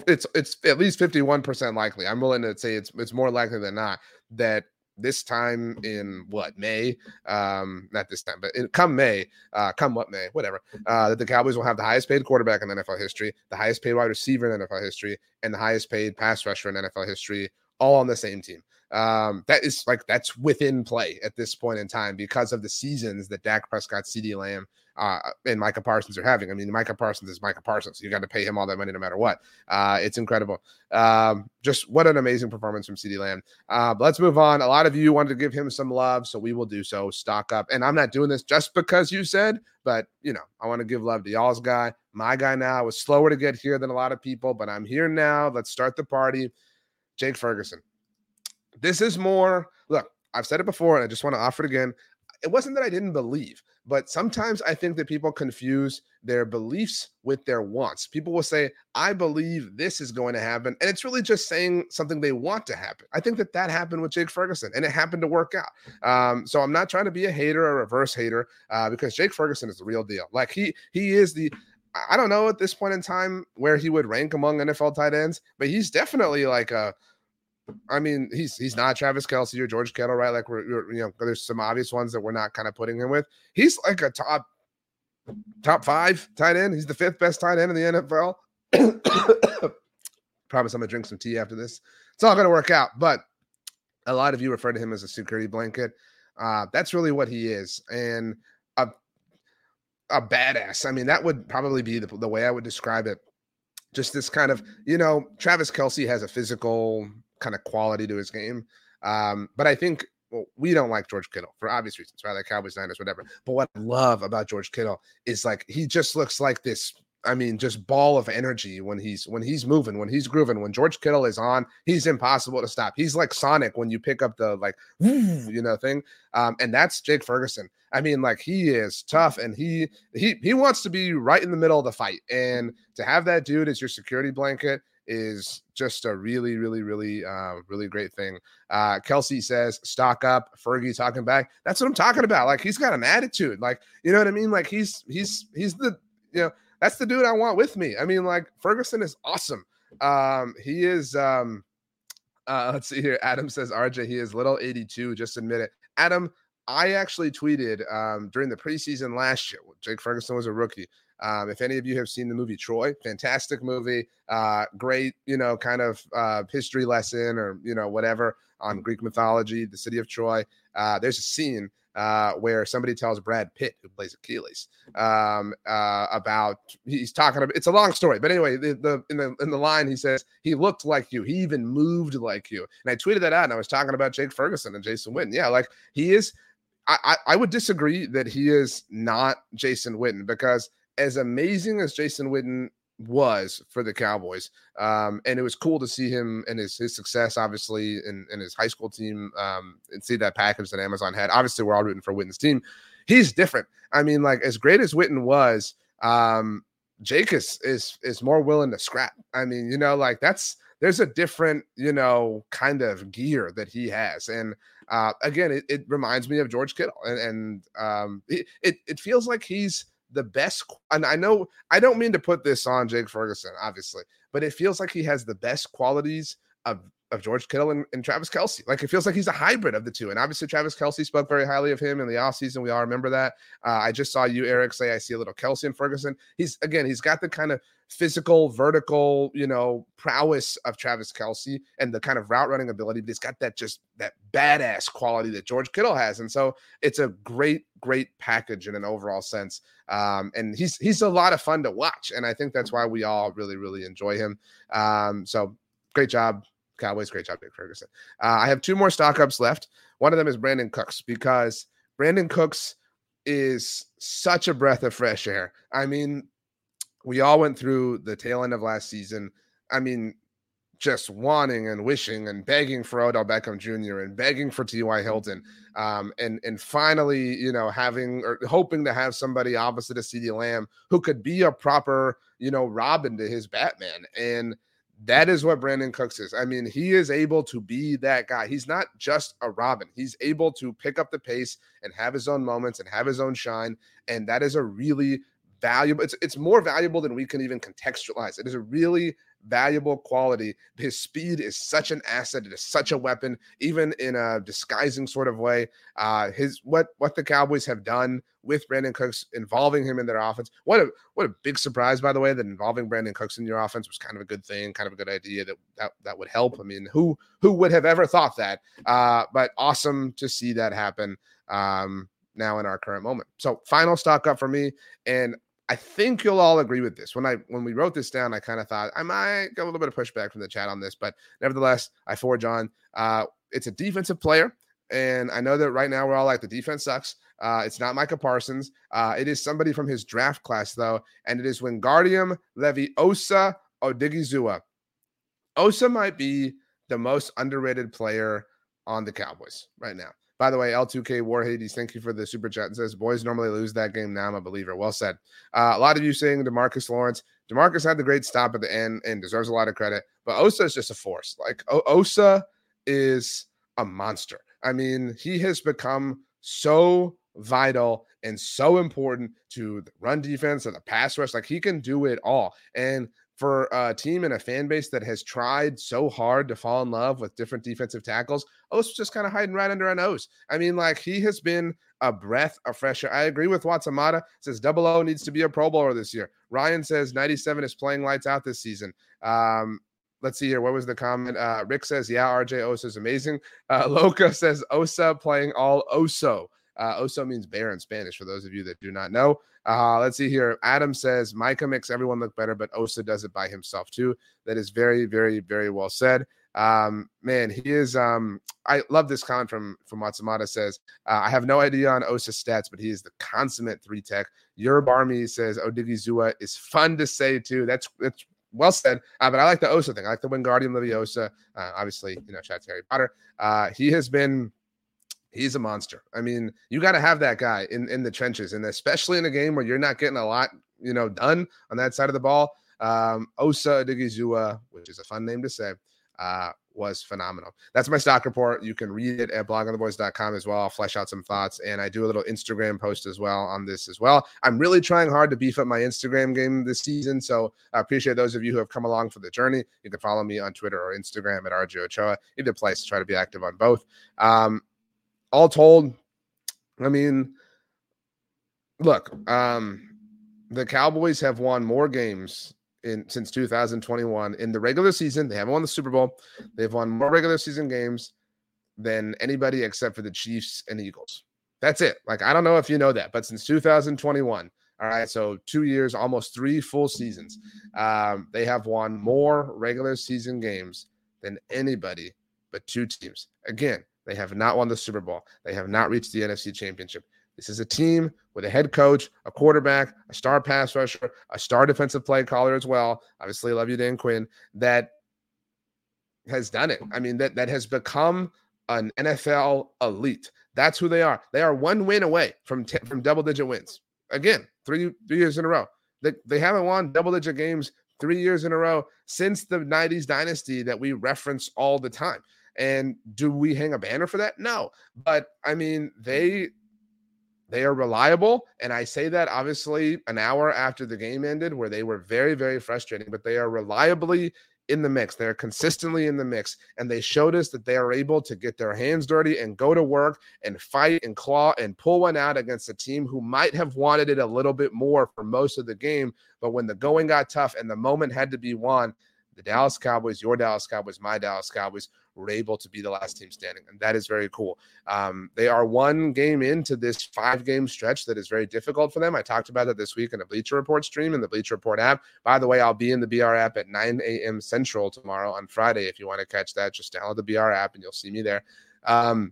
it's it's at least 51% likely i'm willing to say it's it's more likely than not that this time in what May, um, not this time, but in, come May, uh, come what May, whatever, uh, that the Cowboys will have the highest paid quarterback in NFL history, the highest paid wide receiver in NFL history, and the highest paid pass rusher in NFL history, all on the same team. Um, that is like that's within play at this point in time because of the seasons that Dak Prescott, CeeDee Lamb, uh, and Micah Parsons are having. I mean, Micah Parsons is Micah Parsons. You got to pay him all that money no matter what. Uh, it's incredible. Um, just what an amazing performance from CeeDee Lamb. Uh, let's move on. A lot of you wanted to give him some love, so we will do so. Stock up. And I'm not doing this just because you said, but you know, I want to give love to y'all's guy, my guy now. I was slower to get here than a lot of people, but I'm here now. Let's start the party. Jake Ferguson. This is more, look, I've said it before, and I just want to offer it again. It wasn't that I didn't believe. But sometimes I think that people confuse their beliefs with their wants. People will say, I believe this is going to happen. And it's really just saying something they want to happen. I think that that happened with Jake Ferguson and it happened to work out. Um, so I'm not trying to be a hater or reverse hater uh, because Jake Ferguson is the real deal. Like he, he is the, I don't know at this point in time where he would rank among NFL tight ends, but he's definitely like a, I mean, he's he's not Travis Kelce or George Kittle, right? Like we're, we're, you know, there's some obvious ones that we're not kind of putting him with. He's like a top top five tight end. He's the fifth best tight end in the NFL. Promise I'm gonna drink some tea after this. It's all gonna work out, but a lot of you refer to him as a security blanket. Uh, that's really what he is, and a a badass. I mean, that would probably be the, the way I would describe it. Just this kind of, you know, Travis Kelce has a physical kind of quality to his game. Um, but I think well, we don't like George Kittle for obvious reasons, right? Like Cowboys, Niners, whatever. But what I love about George Kittle is like he just looks like this. I mean, just ball of energy when he's when he's moving, when he's grooving. When George Kittle is on, he's impossible to stop. He's like Sonic when you pick up the like, you know, thing. Um, and that's Jake Ferguson. I mean, like he is tough, and he he he wants to be right in the middle of the fight. And to have that dude as your security blanket is just a really, really, really, uh, really great thing. Uh, Kelsey says, stock up. Fergie talking back. That's what I'm talking about. Like he's got an attitude. Like, you know what I mean? Like he's he's he's the you know, that's the dude I want with me. I mean, like Ferguson is awesome. Um, he is um uh let's see here. Adam says RJ, he is little 82. Just admit it. Adam, I actually tweeted um during the preseason last year. Jake Ferguson was a rookie. Um, if any of you have seen the movie Troy, fantastic movie, uh, great, you know, kind of uh, history lesson or, you know, whatever on Greek mythology, the city of Troy. Uh, there's a scene uh, where somebody tells Brad Pitt, who plays Achilles, um, uh, about he's talking about. It's a long story, but anyway, the, the in the in the line he says he looked like you, he even moved like you, and I tweeted that out, and I was talking about Jake Ferguson and Jason Witten. Yeah, like he is. I, I would disagree that he is not Jason Witten because as amazing as Jason Witten was for the Cowboys. Um, and it was cool to see him and his his success, obviously, in, his high school team, um, and see that package that Amazon had. Obviously, we're all rooting for Witten's team. He's different. I mean, like as great as Witten was, um, Jake is is is more willing to scrap. I mean, you know, like that's there's a different, you know, kind of gear that he has. And uh, again, it, it reminds me of George Kittle, and, and um, it, it it feels like he's the best. And I know I don't mean to put this on Jake Ferguson, obviously, but it feels like he has the best qualities of of George Kittle and, and, Travis Kelce. Like it feels like he's a hybrid of the two. And obviously, Travis Kelce spoke very highly of him in the offseason. We all remember that. Uh, I just saw you, Eric, say I see a little Kelce and Ferguson. He's again, he's got the kind of physical, vertical, you know, prowess of Travis Kelce and the kind of route running ability, but he's got that just that badass quality that George Kittle has. And so it's a great, great package in an overall sense. Um, and he's he's a lot of fun to watch. And I think that's why we all really, really enjoy him. Um, so great job, Cowboys. Great job, Nick Ferguson. Uh, I have two more stock ups left. One of them is Brandin Cooks because Brandin Cooks is such a breath of fresh air. I mean, we all went through the tail end of last season. I mean, just wanting and wishing and begging for Odell Beckham Jr. and begging for T.Y. Hilton, um, and and finally, you know, having or hoping to have somebody opposite of CeeDee Lamb who could be a proper, you know, Robin to his Batman. And that is what Brandin Cooks is. I mean, he is able to be that guy. He's not just a Robin. He's able to pick up the pace and have his own moments and have his own shine. And that is a really valuable. It's it's more valuable than we can even contextualize. It is a really valuable quality. His speed is such an asset. It is such a weapon, even in a disguising sort of way. Uh, his what what the Cowboys have done with Brandin Cooks, involving him in their offense. What a what a big surprise, by the way, that involving Brandin Cooks in your offense was kind of a good thing, kind of a good idea that that, that would help. I mean, who who would have ever thought that? Uh, but awesome to see that happen. Um, now in our current moment. So final stock up for me, and I think you'll all agree with this. When I when we wrote this down, I kind of thought I might get a little bit of pushback from the chat on this, but nevertheless, I forge on. Uh, it's a defensive player, and I know that right now we're all like the defense sucks. Uh, it's not Micah Parsons. Uh, it is somebody from his draft class though, and it is Wingardium Leviosa Odighizuwa. Osa might be the most underrated player on the Cowboys right now. By the way, L2K War Hades, thank you for the super chat. It says, Boys normally lose that game. Now I'm a believer. Well said. Uh, a lot of you saying DeMarcus Lawrence. Demarcus had the great stop at the end and deserves a lot of credit, but Osa is just a force. Like o- Osa is a monster. I mean, he has become so vital and so important to the run defense and the pass rush. Like he can do it all. And for a team and a fan base that has tried so hard to fall in love with different defensive tackles, O's just kind of hiding right under our nose. I mean, like he has been a breath of fresh air. I agree with Watsamata. Says double O needs to be a Pro Bowler this year. Ryan says 97 is playing lights out this season. Um, let's see here. What was the comment? Uh, Rick says, yeah, RJ Osa is amazing. Uh, says Osa playing all Oso. Uh, Oso means bear in Spanish, for those of you that do not know. Uh, let's see here. Adam says Micah makes everyone look better, but Osa does it by himself too. That is very, very, very well said. Um, man, he is. Um, I love this comment from from Matsumoto says, uh, I have no idea on Osa stats, but he is the consummate three tech. Your Barmy says Odighizuwa is fun to say too. That's that's well said. Uh, but I like the Osa thing. I like the Wingardium Leviosa. Uh, obviously, you know, chat Harry Potter. Uh, he has been he's a monster. I mean, you got to have that guy in in the trenches, and especially in a game where you're not getting a lot, you know, done on that side of the ball. Um, Osa Odighizuwa, which is a fun name to say, uh, was phenomenal. That's my stock report. You can read it at bloggingtheboys.com as well. I'll flesh out some thoughts, and I do a little Instagram post as well on this as well. I'm really trying hard to beef up my Instagram game this season, so I appreciate those of you who have come along for the journey. You can follow me on Twitter or Instagram at RJ Ochoa. Either place, to try to be active on both. Um, all told, I mean, look, um, the Cowboys have won more games in since 2021 in the regular season. They haven't won the Super Bowl. They've won more regular season games than anybody except for the Chiefs and Eagles. That's it. Like I don't know if you know that, but since 2021, all right, so two years, almost three full seasons, um, they have won more regular season games than anybody but two teams. Again, they have not won the Super Bowl. They have not reached the NFC Championship. This is a team with a head coach, a quarterback, a star pass rusher, a star defensive play caller as well. Obviously, love you, Dan Quinn. That has done it. I mean, that that has become an NFL elite. That's who they are. They are one win away from t- from double digit wins. Again, three three years in a row. They they haven't won double digit games three years in a row since the '90s dynasty that we reference all the time. And do we hang a banner for that? No. But I mean, they they are reliable. And I say that obviously an hour after the game ended, where they were very, very frustrating, but they are reliably in the mix. They're consistently in the mix. And they showed us that they are able to get their hands dirty and go to work and fight and claw and pull one out against a team who might have wanted it a little bit more for most of the game. But when the going got tough and the moment had to be won, the Dallas Cowboys, your Dallas Cowboys, my Dallas Cowboys were able to be the last team standing. And that is very cool. Um, they are one game into this five game stretch that is very difficult for them. I talked about it this week in a Bleacher Report stream in the Bleacher Report app. By the way, I'll be in the BR app at 9 a.m. Central tomorrow on Friday. If you want to catch that, just download the BR app and you'll see me there. Um,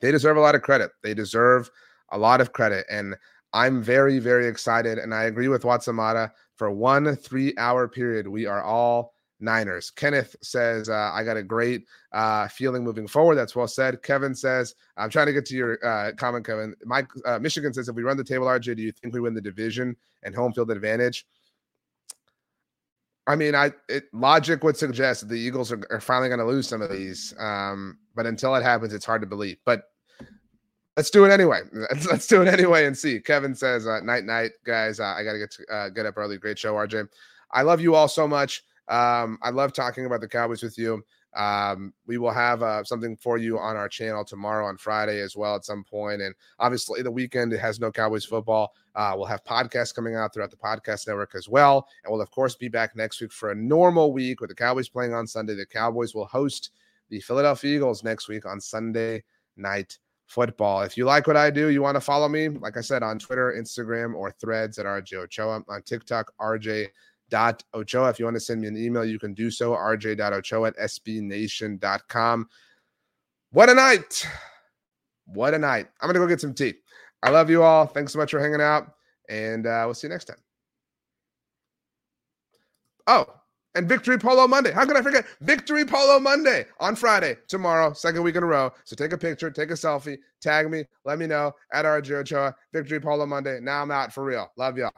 they deserve a lot of credit. They deserve a lot of credit. And I'm very, very excited. And I agree with Watsamata. For one three hour period, we are all Niners. Kenneth says, uh, I got a great uh, feeling moving forward. That's well said. Kevin says, I'm trying to get to your uh, comment, Kevin. Mike uh, Michigan says, if we run the table, RJ, do you think we win the division and home field advantage? I mean, I it, logic would suggest the Eagles are, are finally going to lose some of these, um, but until it happens, it's hard to believe. But let's do it anyway. Let's, let's do it anyway and see. Kevin says, uh, "Night, night, guys. Uh, I got to get to, uh, get up early. Great show, RJ. I love you all so much. Um, I love talking about the Cowboys with you. Um, we will have uh, something for you on our channel tomorrow on Friday as well at some point. And obviously, the weekend has no Cowboys football. Uh, we'll have podcasts coming out throughout the podcast network as well. And we'll, of course, be back next week for a normal week with the Cowboys playing on Sunday. The Cowboys will host the Philadelphia Eagles next week on Sunday night football. If you like what I do, you want to follow me, like I said, on Twitter, Instagram, or threads at RJ Ochoa, on TikTok, RJ dot Ochoa. If you want to send me an email, you can do so. rj.ochoa at sbnation.com. What a night. What a night. I'm going to go get some tea. I love you all. Thanks so much for hanging out. And uh, we'll see you next time. Oh, and Victory Polo Monday. How could I forget? Victory Polo Monday on Friday, tomorrow, second week in a row. So take a picture, take a selfie, tag me, let me know at RJ Ochoa. Victory Polo Monday. Now I'm out for real. Love y'all.